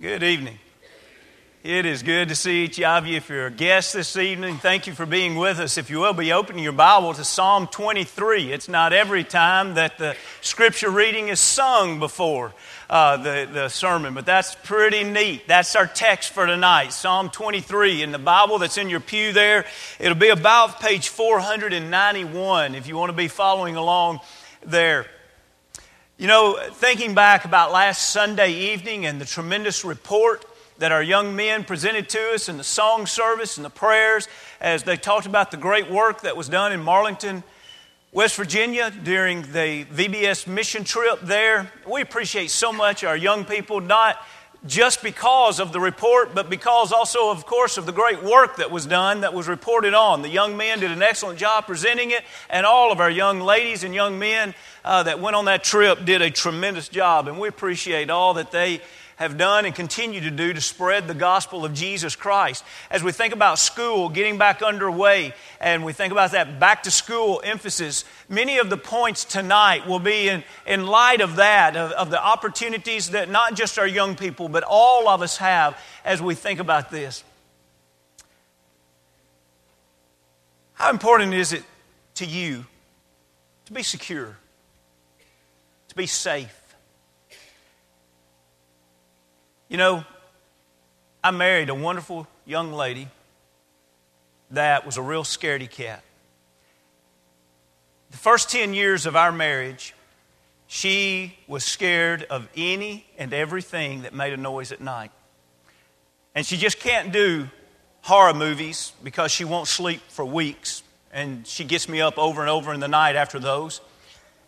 Good evening. It is good to see each of you. If you're a guest this evening, thank you for being with us. If you will, be opening your Bible to Psalm 23. It's not every time that the scripture reading is sung before uh, the, the sermon, but that's pretty neat. That's our text for tonight, Psalm 23. In the Bible that's in your pew there, it'll be about page 491 if you want to be following along there. You know, thinking back about last Sunday evening and the tremendous report that our young men presented to us in the song service and the prayers as they talked about the great work that was done in Marlington, West Virginia during the VBS mission trip there. We appreciate so much our young people, not just because of the report, but because also, of course, of the great work that was done that was reported on. The young men did an excellent job presenting it, and all of our young ladies and young men uh, that went on that trip did a tremendous job. And we appreciate all that they have done and continue to do to spread the gospel of Jesus Christ. As we think about school getting back underway and we think about that back to school emphasis, many of the points tonight will be in, in light of that, of, of the opportunities that not just our young people, but all of us have as we think about this. How important is it to you to be secure, to be safe? You know, I married a wonderful young lady that was a real scaredy cat. The first 10 years of our marriage, she was scared of any and everything that made a noise at night. And she just can't do horror movies because she won't sleep for weeks. And she gets me up over and over in the night after those.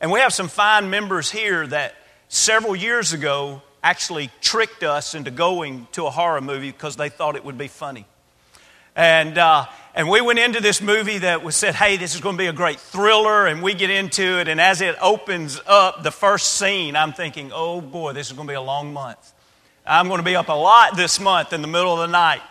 And we have some fine members here that several years ago actually tricked us into going to a horror movie because they thought it would be funny. And, uh, and we went into this movie that was said, hey, this is going to be a great thriller. And we get into it, and as it opens up, the first scene, I'm thinking, oh boy, this is going to be a long month. I'm going to be up a lot this month in the middle of the night.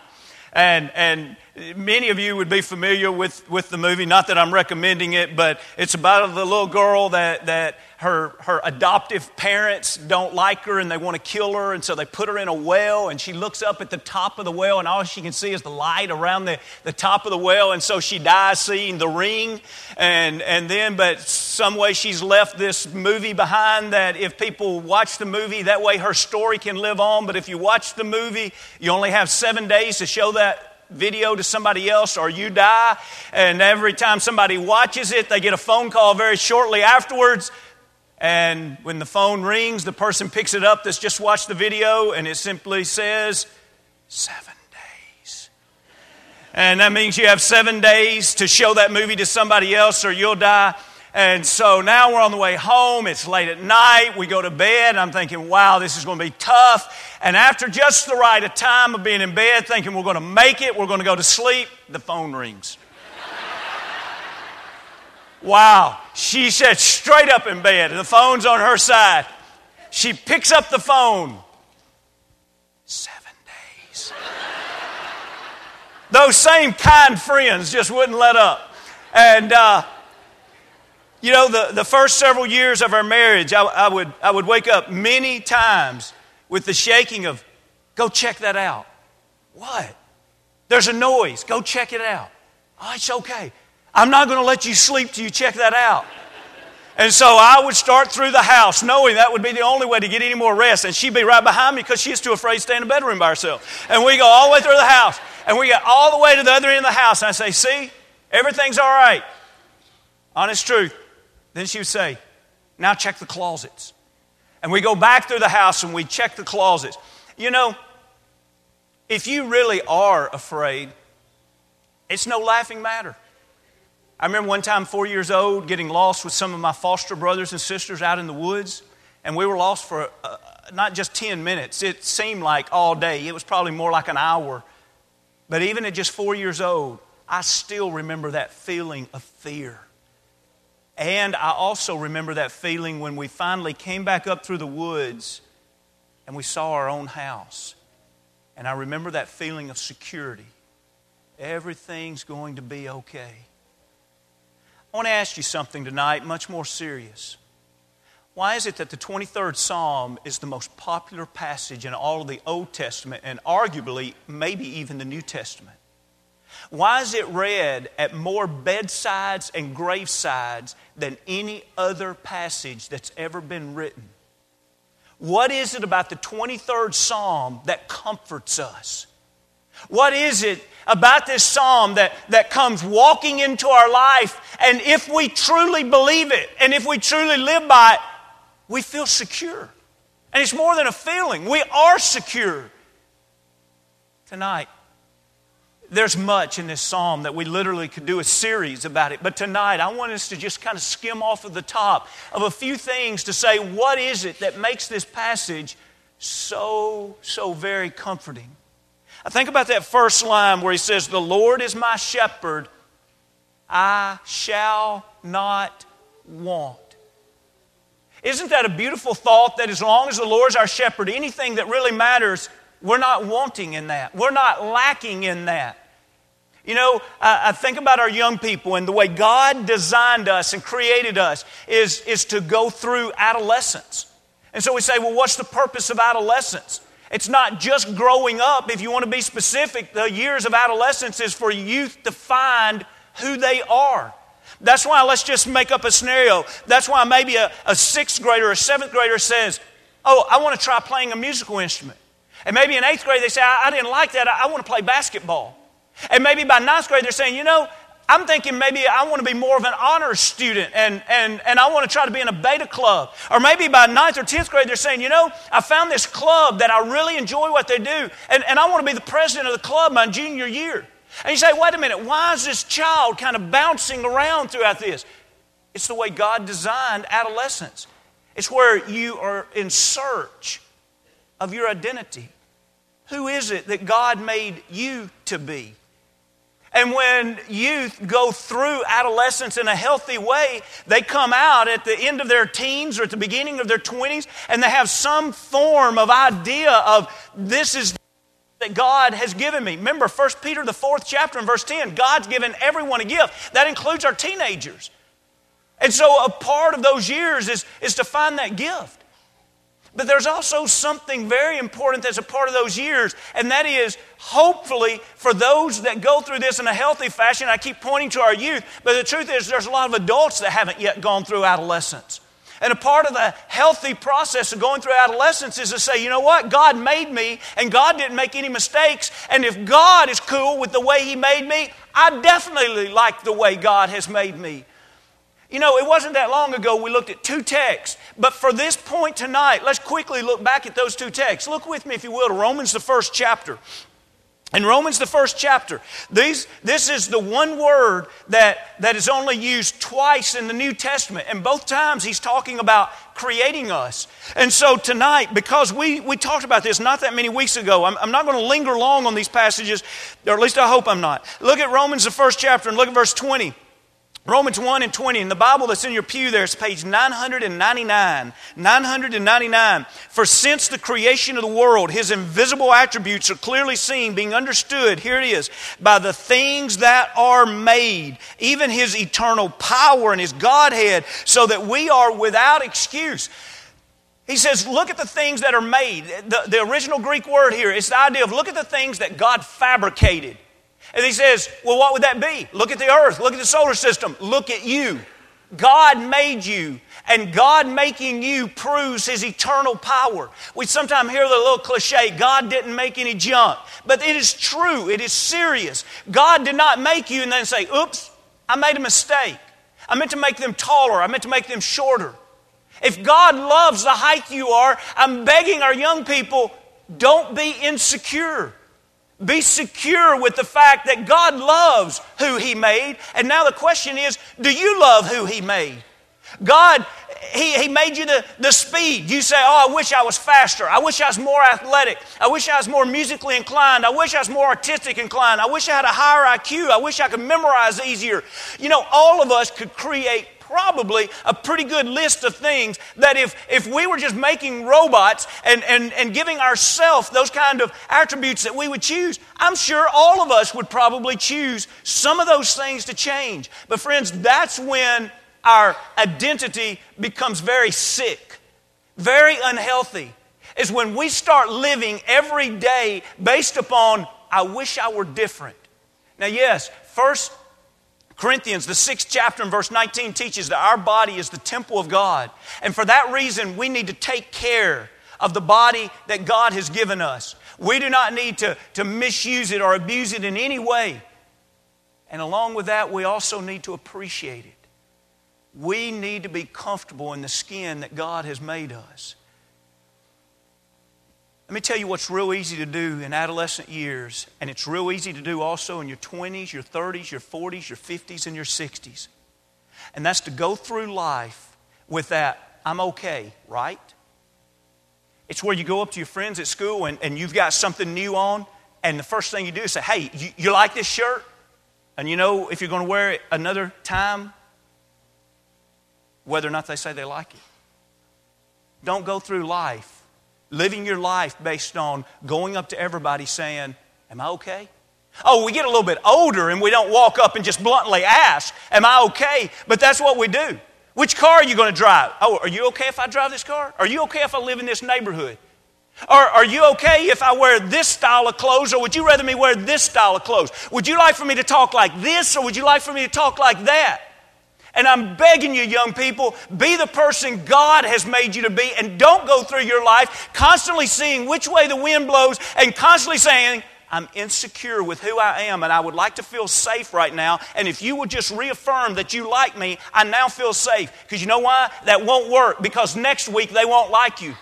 And, and many of you would be familiar with, with the movie. Not that I'm recommending it, but it's about the little girl that, that her, her adoptive parents don't like her and they want to kill her. And so they put her in a well and she looks up at the top of the well and all she can see is the light around the, the top of the well. And so she dies seeing the ring. And, and then, but some way she's left this movie behind that if people watch the movie, that way her story can live on. But if you watch the movie, you only have seven days to show that video to somebody else or you die. And every time somebody watches it, they get a phone call very shortly afterwards. And when the phone rings, the person picks it up that's just watched the video and it simply says, Seven days. And that means you have seven days to show that movie to somebody else or you'll die. And so now we're on the way home. It's late at night. We go to bed. I'm thinking, wow, this is going to be tough. And after just the right time of being in bed, thinking we're going to make it, we're going to go to sleep, the phone rings. wow. She said straight up in bed, the phone's on her side. She picks up the phone. Seven days. Those same kind friends just wouldn't let up. And, uh, you know, the, the first several years of our marriage, I, I, would, I would wake up many times with the shaking of, go check that out. What? There's a noise. Go check it out. Oh, it's okay. I'm not going to let you sleep till you check that out. And so I would start through the house knowing that would be the only way to get any more rest. And she'd be right behind me because she's too afraid to stay in the bedroom by herself. And we go all the way through the house. And we get all the way to the other end of the house. And I say, see, everything's all right. Honest truth. Then she would say, Now check the closets. And we go back through the house and we check the closets. You know, if you really are afraid, it's no laughing matter. I remember one time, four years old, getting lost with some of my foster brothers and sisters out in the woods, and we were lost for uh, not just 10 minutes. It seemed like all day. It was probably more like an hour. But even at just four years old, I still remember that feeling of fear. And I also remember that feeling when we finally came back up through the woods and we saw our own house. And I remember that feeling of security. Everything's going to be okay. I want to ask you something tonight, much more serious. Why is it that the 23rd Psalm is the most popular passage in all of the Old Testament and arguably maybe even the New Testament? Why is it read at more bedsides and gravesides than any other passage that's ever been written? What is it about the 23rd Psalm that comforts us? What is it about this psalm that, that comes walking into our life? And if we truly believe it and if we truly live by it, we feel secure. And it's more than a feeling, we are secure. Tonight, there's much in this psalm that we literally could do a series about it. But tonight, I want us to just kind of skim off of the top of a few things to say what is it that makes this passage so, so very comforting. I think about that first line where he says, The Lord is my shepherd, I shall not want. Isn't that a beautiful thought that as long as the Lord is our shepherd, anything that really matters, we're not wanting in that. We're not lacking in that. You know, I, think about our young people and the way God designed us and created us is, is to go through adolescence. And so we say, well, what's the purpose of adolescence? It's not just growing up. If you want to be specific, the years of adolescence is for youth to find who they are. That's why let's just make up a scenario. That's why maybe a, a sixth grader or a seventh grader says, Oh, I want to try playing a musical instrument. And maybe in eighth grade they say, I, I didn't like that. I, I want to play basketball. And maybe by ninth grade they're saying, You know, I'm thinking maybe I want to be more of an honors student and, and, and I want to try to be in a beta club. Or maybe by ninth or tenth grade, they're saying, you know, I found this club that I really enjoy what they do, and, and I want to be the president of the club my junior year. And you say, wait a minute, why is this child kind of bouncing around throughout this? It's the way God designed adolescence. It's where you are in search of your identity. Who is it that God made you to be? And when youth go through adolescence in a healthy way, they come out at the end of their teens or at the beginning of their 20s and they have some form of idea of this is that God has given me. Remember 1 Peter the 4th chapter and verse 10, God's given everyone a gift. That includes our teenagers. And so a part of those years is, is to find that gift. But there's also something very important that's a part of those years, and that is hopefully for those that go through this in a healthy fashion. I keep pointing to our youth, but the truth is there's a lot of adults that haven't yet gone through adolescence. And a part of the healthy process of going through adolescence is to say, you know what? God made me, and God didn't make any mistakes. And if God is cool with the way He made me, I definitely like the way God has made me. You know, it wasn't that long ago we looked at two texts, but for this point tonight, let's quickly look back at those two texts. Look with me, if you will, to Romans, the first chapter. In Romans, the first chapter, these, this is the one word that, that is only used twice in the New Testament. And both times he's talking about creating us. And so tonight, because we, we talked about this not that many weeks ago, I'm, I'm not going to linger long on these passages, or at least I hope I'm not. Look at Romans, the first chapter, and look at verse 20. Romans 1 and 20. In the Bible that's in your pew there, it's page 999. 999. For since the creation of the world, his invisible attributes are clearly seen, being understood, here it is, by the things that are made, even his eternal power and his Godhead, so that we are without excuse. He says, look at the things that are made. The, the original Greek word here is the idea of look at the things that God fabricated. And he says, Well, what would that be? Look at the earth, look at the solar system, look at you. God made you, and God making you proves his eternal power. We sometimes hear the little cliche God didn't make any junk, but it is true, it is serious. God did not make you and then say, Oops, I made a mistake. I meant to make them taller, I meant to make them shorter. If God loves the height you are, I'm begging our young people, don't be insecure. Be secure with the fact that God loves who He made. And now the question is do you love who He made? God, he, he made you the, the speed. You say, Oh, I wish I was faster. I wish I was more athletic. I wish I was more musically inclined. I wish I was more artistic inclined. I wish I had a higher IQ. I wish I could memorize easier. You know, all of us could create probably a pretty good list of things that if, if we were just making robots and, and, and giving ourselves those kind of attributes that we would choose, I'm sure all of us would probably choose some of those things to change. But, friends, that's when our identity becomes very sick very unhealthy, is when we start living every day based upon, I wish I were different. Now, yes, first Corinthians, the sixth chapter and verse 19 teaches that our body is the temple of God. And for that reason, we need to take care of the body that God has given us. We do not need to, to misuse it or abuse it in any way. And along with that, we also need to appreciate it. We need to be comfortable in the skin that God has made us. Let me tell you what's real easy to do in adolescent years, and it's real easy to do also in your 20s, your 30s, your 40s, your 50s, and your 60s. And that's to go through life with that, I'm okay, right? It's where you go up to your friends at school and, and you've got something new on, and the first thing you do is say, Hey, you, you like this shirt? And you know if you're going to wear it another time, whether or not they say they like it. Don't go through life living your life based on going up to everybody saying, Am I okay? Oh, we get a little bit older and we don't walk up and just bluntly ask, Am I okay? But that's what we do. Which car are you going to drive? Oh, are you okay if I drive this car? Are you okay if I live in this neighborhood? Or are you okay if I wear this style of clothes, or would you rather me wear this style of clothes? Would you like for me to talk like this, or would you like for me to talk like that? And I'm begging you, young people, be the person God has made you to be and don't go through your life constantly seeing which way the wind blows and constantly saying, I'm insecure with who I am and I would like to feel safe right now. And if you would just reaffirm that you like me, I now feel safe. Because you know why? That won't work because next week they won't like you.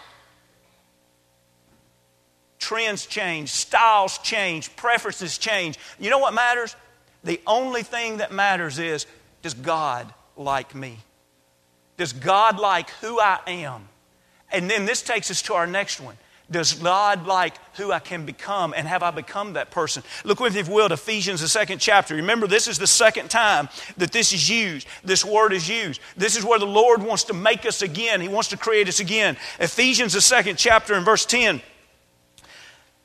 Trends change, styles change, preferences change. You know what matters? The only thing that matters is does God like me? Does God like who I am? And then this takes us to our next one. Does God like who I can become? And have I become that person? Look with me, if you will, to Ephesians, the second chapter. Remember, this is the second time that this is used. This word is used. This is where the Lord wants to make us again. He wants to create us again. Ephesians, the second chapter, and verse 10.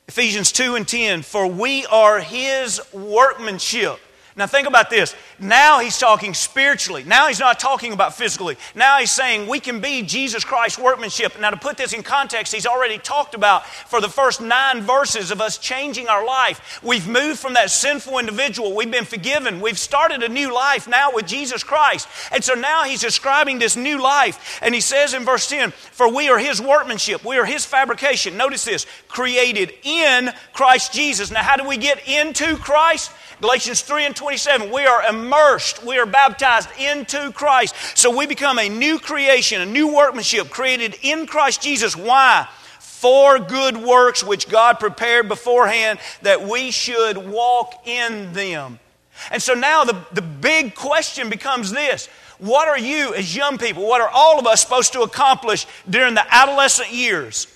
Ephesians 2 and 10. For we are His workmanship now, think about this. Now he's talking spiritually. Now he's not talking about physically. Now he's saying we can be Jesus Christ's workmanship. Now, to put this in context, he's already talked about for the first nine verses of us changing our life. We've moved from that sinful individual. We've been forgiven. We've started a new life now with Jesus Christ. And so now he's describing this new life. And he says in verse 10 For we are his workmanship, we are his fabrication. Notice this created in Christ Jesus. Now, how do we get into Christ? Galatians 3 and 27, we are immersed, we are baptized into Christ. So we become a new creation, a new workmanship created in Christ Jesus. Why? For good works which God prepared beforehand that we should walk in them. And so now the, the big question becomes this What are you, as young people, what are all of us supposed to accomplish during the adolescent years?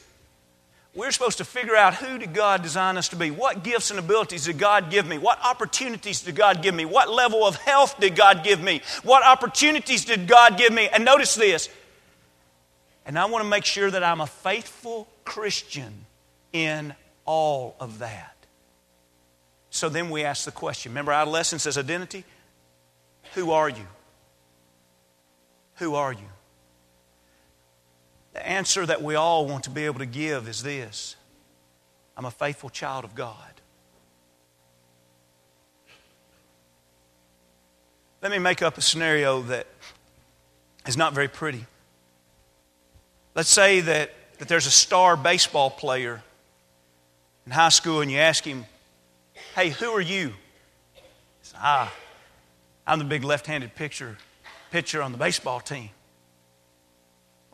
We're supposed to figure out who did God design us to be? What gifts and abilities did God give me? What opportunities did God give me? What level of health did God give me? What opportunities did God give me? And notice this. And I want to make sure that I'm a faithful Christian in all of that. So then we ask the question remember, adolescence as identity? Who are you? Who are you? The answer that we all want to be able to give is this I'm a faithful child of God. Let me make up a scenario that is not very pretty. Let's say that, that there's a star baseball player in high school and you ask him, Hey, who are you? He says, Ah, I'm the big left handed pitcher, pitcher on the baseball team.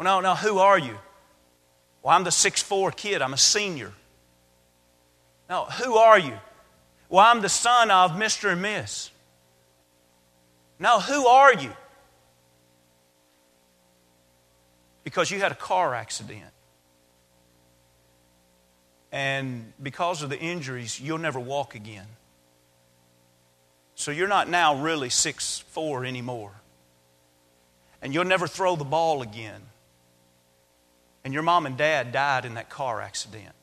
Well, no, no, who are you? Well, I'm the six-four kid. I'm a senior. No, who are you? Well, I'm the son of Mr. and Miss. No, who are you? Because you had a car accident. And because of the injuries, you'll never walk again. So you're not now really six four anymore. And you'll never throw the ball again and your mom and dad died in that car accident,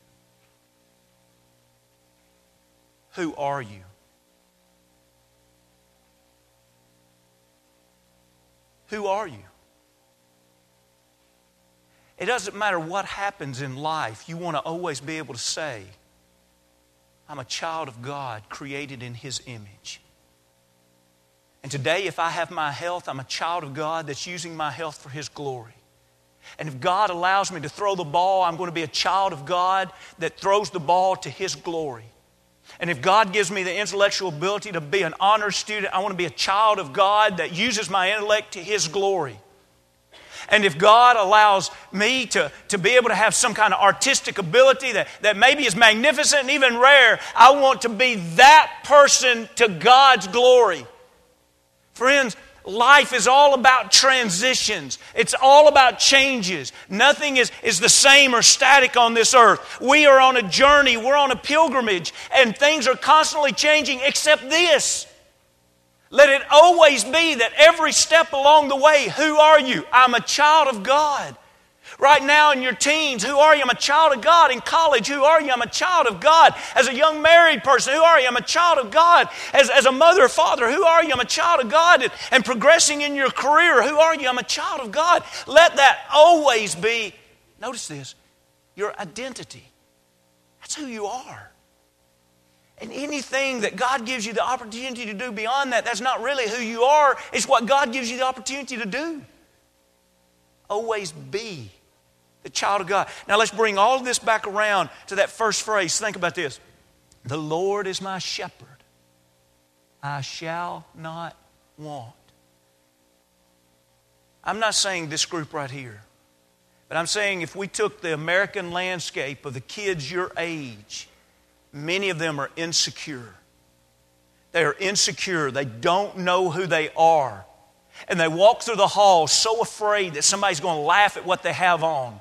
who are you? Who are you? It doesn't matter what happens in life, you want to always be able to say, I'm a child of God created in His image. And today, if I have my health, I'm a child of God that's using my health for His glory. And if God allows me to throw the ball, I'm going to be a child of God that throws the ball to His glory. And if God gives me the intellectual ability to be an honor student, I want to be a child of God that uses my intellect to His glory. And if God allows me to, to be able to have some kind of artistic ability that, that maybe is magnificent and even rare, I want to be that person to God's glory. Friends, Life is all about transitions. It's all about changes. Nothing is, is the same or static on this earth. We are on a journey, we're on a pilgrimage, and things are constantly changing except this. Let it always be that every step along the way, who are you? I'm a child of God. Right now in your teens, who are you? I'm a child of God. In college, who are you? I'm a child of God. As a young married person, who are you? I'm a child of God. As, as a mother or father, who are you? I'm a child of God. And, and progressing in your career, who are you? I'm a child of God. Let that always be, notice this, your identity. That's who you are. And anything that God gives you the opportunity to do beyond that, that's not really who you are. It's what God gives you the opportunity to do. Always be the child of God. Now let's bring all of this back around to that first phrase. Think about this The Lord is my shepherd, I shall not want. I'm not saying this group right here, but I'm saying if we took the American landscape of the kids your age, many of them are insecure. They are insecure. They don't know who they are. And they walk through the halls so afraid that somebody's going to laugh at what they have on.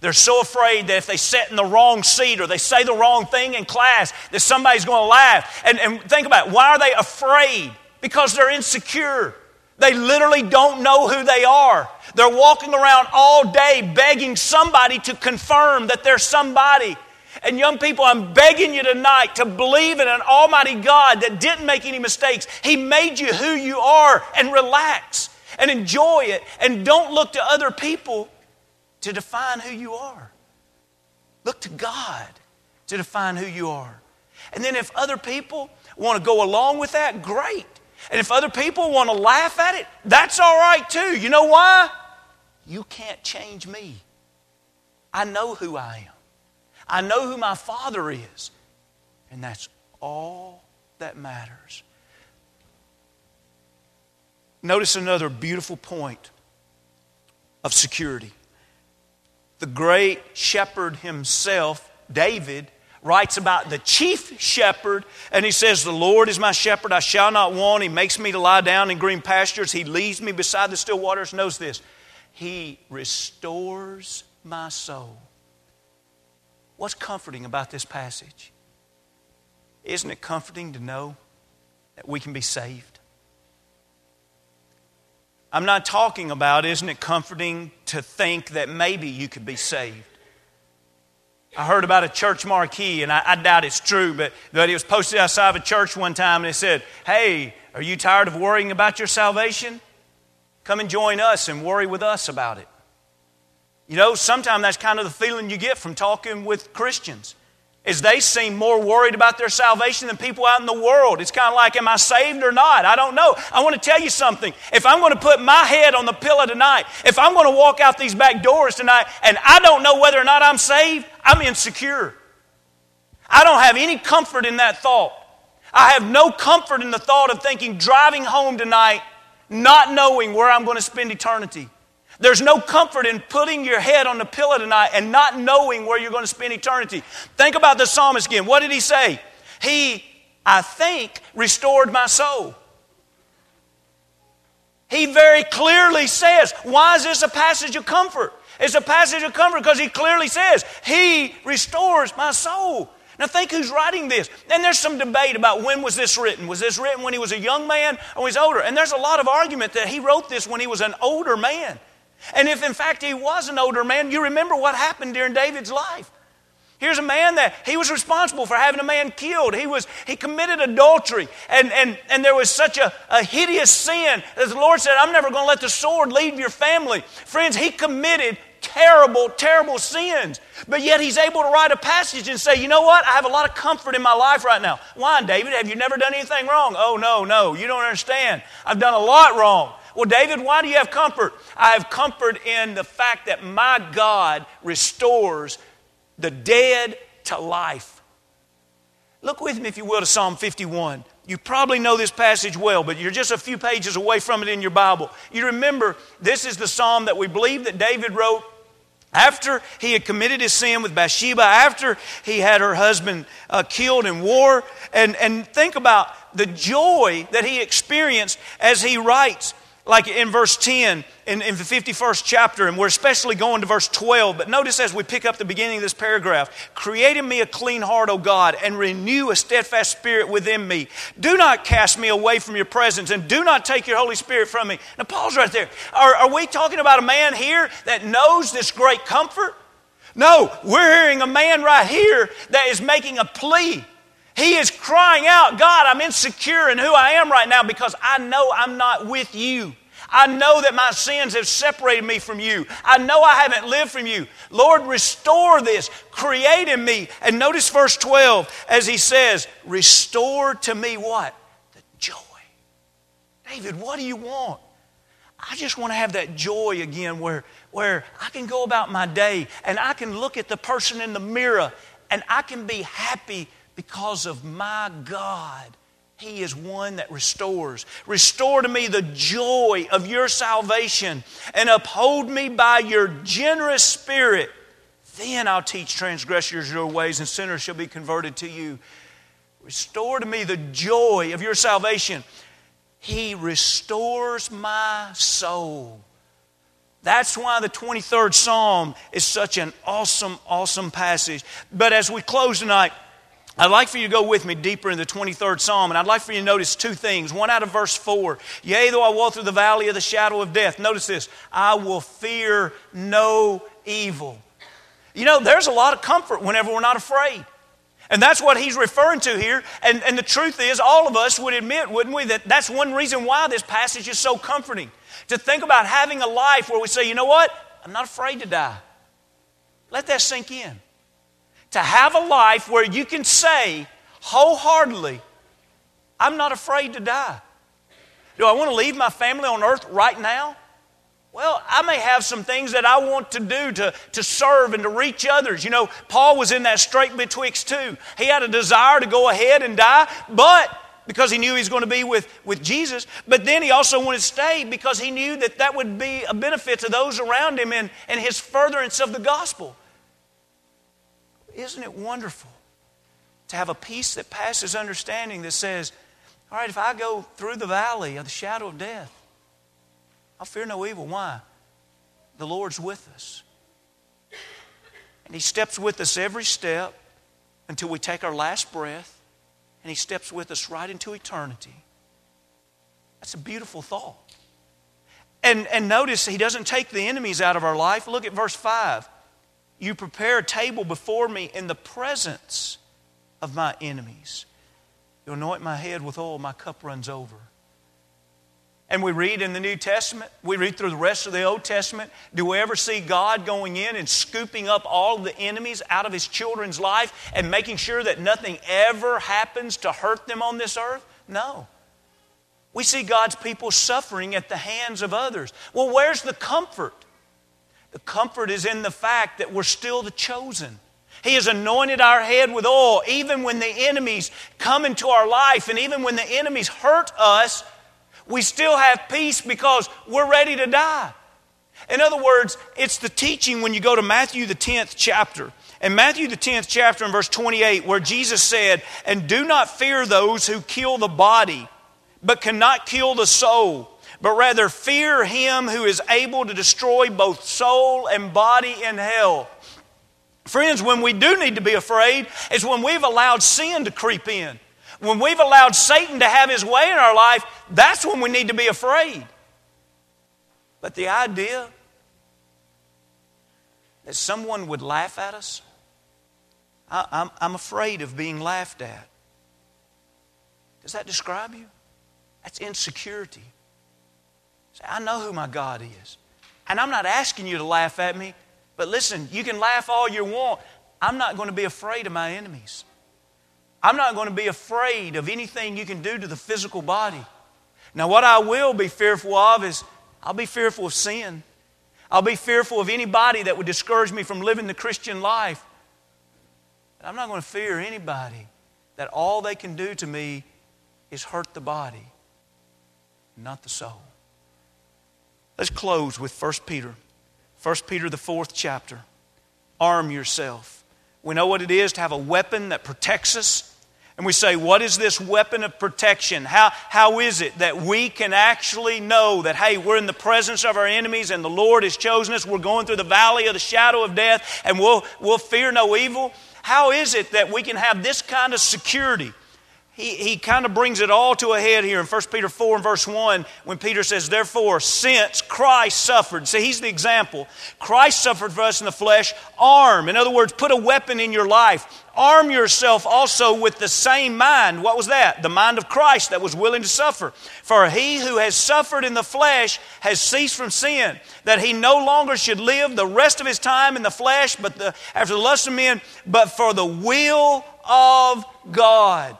They're so afraid that if they sit in the wrong seat or they say the wrong thing in class, that somebody's going to laugh. And, and think about it. Why are they afraid? Because they're insecure. They literally don't know who they are. They're walking around all day begging somebody to confirm that they're somebody. And young people, I'm begging you tonight to believe in an Almighty God that didn't make any mistakes. He made you who you are and relax and enjoy it and don't look to other people to define who you are. Look to God to define who you are. And then if other people want to go along with that, great. And if other people want to laugh at it, that's all right too. You know why? You can't change me. I know who I am. I know who my Father is. And that's all that matters. Notice another beautiful point of security the great shepherd himself, David, writes about the chief shepherd, and he says, The Lord is my shepherd, I shall not want. He makes me to lie down in green pastures, He leads me beside the still waters. Knows this, He restores my soul. What's comforting about this passage? Isn't it comforting to know that we can be saved? I'm not talking about, isn't it comforting to think that maybe you could be saved? I heard about a church marquee, and I, I, doubt it's true, but, but it was posted outside of a church one time, and it said, Hey, are you tired of worrying about your salvation? Come and join us and worry with us about it. You know, sometimes that's kind of the feeling you get from talking with Christians is they seem more worried about their salvation than people out in the world. It's kind of like, am I saved or not? I don't know. I want to tell you something. If I'm going to put my head on the pillow tonight, if I'm going to walk out these back doors tonight and I don't know whether or not I'm saved, I'm insecure. I don't have any comfort in that thought. I have no comfort in the thought of thinking driving home tonight, not knowing where I'm going to spend eternity. There's no comfort in putting your head on the pillow tonight and not knowing where you're going to spend eternity. Think about the psalmist again. What did he say? He, I think, restored my soul. He very clearly says, why is this a passage of comfort? It's a passage of comfort because he clearly says, He restores my soul. Now think who's writing this. And there's some debate about when was this written. Was this written when he was a young man or when he was older? And there's a lot of argument that he wrote this when he was an older man. And if in fact he was an older man, you remember what happened during David's life. Here's a man that he was responsible for having a man killed. He, was, he committed adultery, and, and, and there was such a, a hideous sin that the Lord said, I'm never going to let the sword leave your family. Friends, he committed terrible, terrible sins. But yet he's able to write a passage and say, you know what? I have a lot of comfort in my life right now. Why, David? Have you never done anything wrong? Oh, no, no. You don't understand. I've done a lot wrong. Well, David, why do you have comfort? I have comfort in the fact that my God restores the dead to life. Look with me, if you will, to Psalm 51. You probably know this passage well, but you're just a few pages away from it in your Bible. You remember this is the psalm that we believe that David wrote after he had committed his sin with Bathsheba, after he had her husband uh, killed in war. And, and think about the joy that he experienced as he writes like in verse 10 in, in the 51st chapter, and we're especially going to verse 12. But notice as we pick up the beginning of this paragraph Create in me a clean heart, O God, and renew a steadfast spirit within me. Do not cast me away from your presence, and do not take your Holy Spirit from me. Now, Paul's right there. Are, are we talking about a man here that knows this great comfort? No, we're hearing a man right here that is making a plea. He is crying out, God, I'm insecure in who I am right now because I know I'm not with you. I know that my sins have separated me from you. I know I haven't lived from you. Lord, restore this. Create in me. And notice verse 12 as he says, Restore to me what? The joy. David, what do you want? I just want to have that joy again where, where I can go about my day and I can look at the person in the mirror and I can be happy because of my God. He is one that restores. Restore to me the joy of your salvation and uphold me by your generous spirit. Then I'll teach transgressors your ways and sinners shall be converted to you. Restore to me the joy of your salvation. He restores my soul. That's why the 23rd Psalm is such an awesome, awesome passage. But as we close tonight, I'd like for you to go with me deeper in the 23rd Psalm, and I'd like for you to notice two things. One out of verse 4 Yea, though I walk through the valley of the shadow of death. Notice this I will fear no evil. You know, there's a lot of comfort whenever we're not afraid. And that's what he's referring to here. And, and the truth is, all of us would admit, wouldn't we, that that's one reason why this passage is so comforting. To think about having a life where we say, you know what? I'm not afraid to die. Let that sink in to have a life where you can say wholeheartedly, I'm not afraid to die. Do I want to leave my family on earth right now? Well, I may have some things that I want to do to, to serve and to reach others. You know, Paul was in that strait betwixt two. He had a desire to go ahead and die, but because he knew he was going to be with, with Jesus, but then he also wanted to stay because he knew that that would be a benefit to those around him and, and his furtherance of the gospel. Isn't it wonderful to have a peace that passes understanding that says, all right, if I go through the valley of the shadow of death, I'll fear no evil. Why? The Lord's with us. And He steps with us every step until we take our last breath, and He steps with us right into eternity. That's a beautiful thought. And, and notice He doesn't take the enemies out of our life. Look at verse 5. You prepare a table before me in the presence of my enemies. You anoint my head with oil, my cup runs over. And we read in the New Testament, we read through the rest of the Old Testament. Do we ever see God going in and scooping up all the enemies out of His children's life and making sure that nothing ever happens to hurt them on this earth? No. We see God's people suffering at the hands of others. Well, where's the comfort? The comfort is in the fact that we're still the chosen. He has anointed our head with oil, even when the enemies come into our life and even when the enemies hurt us, we still have peace because we're ready to die. In other words, it's the teaching when you go to Matthew, the 10th chapter. In Matthew, the 10th chapter, in verse 28, where Jesus said, And do not fear those who kill the body, but cannot kill the soul but rather fear him who is able to destroy both soul and body in hell. Friends, when we do need to be afraid is when we've allowed sin to creep in. When we've allowed Satan to have his way in our life, that's when we need to be afraid. But the idea that someone would laugh at us, I, am I'm afraid of being laughed at. Does that describe you? That's insecurity. Say, I know who my God is. And I'm not asking you to laugh at me. But listen, you can laugh all you want. I'm not going to be afraid of my enemies. I'm not going to be afraid of anything you can do to the physical body. Now, what I will be fearful of is I'll be fearful of sin. I'll be fearful of anybody that would discourage me from living the Christian life. But I'm not going to fear anybody that all they can do to me is hurt the body, not the soul. Let's close with 1 Peter. 1 Peter, the fourth chapter. Arm yourself. We know what it is to have a weapon that protects us. And we say, What is this weapon of protection? How, how is it that we can actually know that, hey, we're in the presence of our enemies and the Lord has chosen us? We're going through the valley of the shadow of death and we'll, we'll fear no evil? How is it that we can have this kind of security? He, he kind of brings it all to a head here in 1 Peter 4 and verse 1 when Peter says, Therefore, since Christ suffered, see, he's the example. Christ suffered for us in the flesh, arm. In other words, put a weapon in your life. Arm yourself also with the same mind. What was that? The mind of Christ that was willing to suffer. For he who has suffered in the flesh has ceased from sin, that he no longer should live the rest of his time in the flesh, but the, after the lust of men, but for the will of God.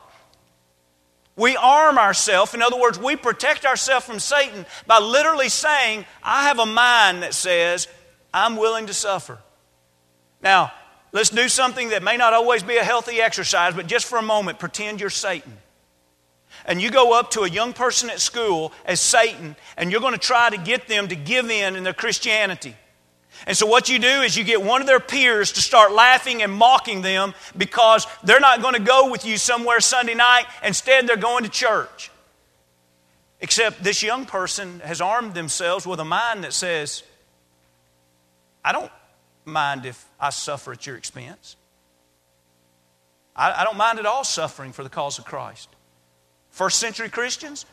We arm ourselves. In other words, we protect ourselves from Satan by literally saying, I have a mind that says, I'm willing to suffer. Now, let's do something that may not always be a healthy exercise, but just for a moment, pretend you're Satan. And you go up to a young person at school as Satan, and you're going to try to get them to give in in their Christianity. And so, what you do is you get one of their peers to start laughing and mocking them because they're not going to go with you somewhere Sunday night. Instead, they're going to church. Except this young person has armed themselves with a mind that says, I don't mind if I suffer at your expense. I, don't mind at all suffering for the cause of Christ. First century Christians,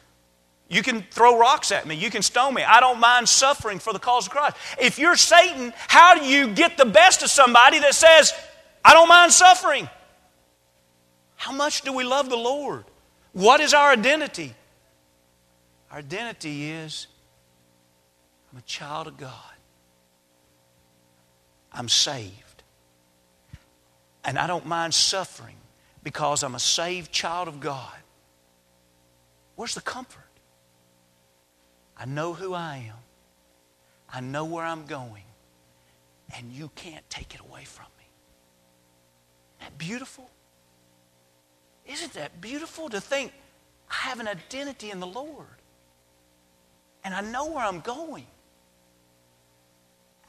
you can throw rocks at me. You can stone me. I don't mind suffering for the cause of Christ. If you're Satan, how do you get the best of somebody that says, I don't mind suffering? How much do we love the Lord? What is our identity? Our identity is I'm a child of God, I'm saved. And I don't mind suffering because I'm a saved child of God. Where's the comfort? I know who I am. I know where I'm going. And you can't take it away from me. Isn't that beautiful? Isn't that beautiful to think I have an identity in the Lord? And I know where I'm going.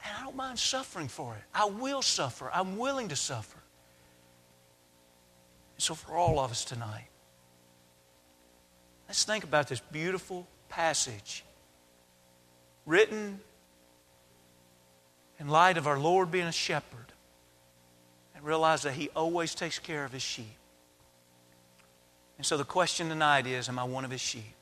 And I don't mind suffering for it. I will suffer. I'm willing to suffer. So, for all of us tonight, let's think about this beautiful passage written in light of our Lord being a shepherd and realize that He always takes care of His sheep. And so the question tonight is Am I one of His sheep?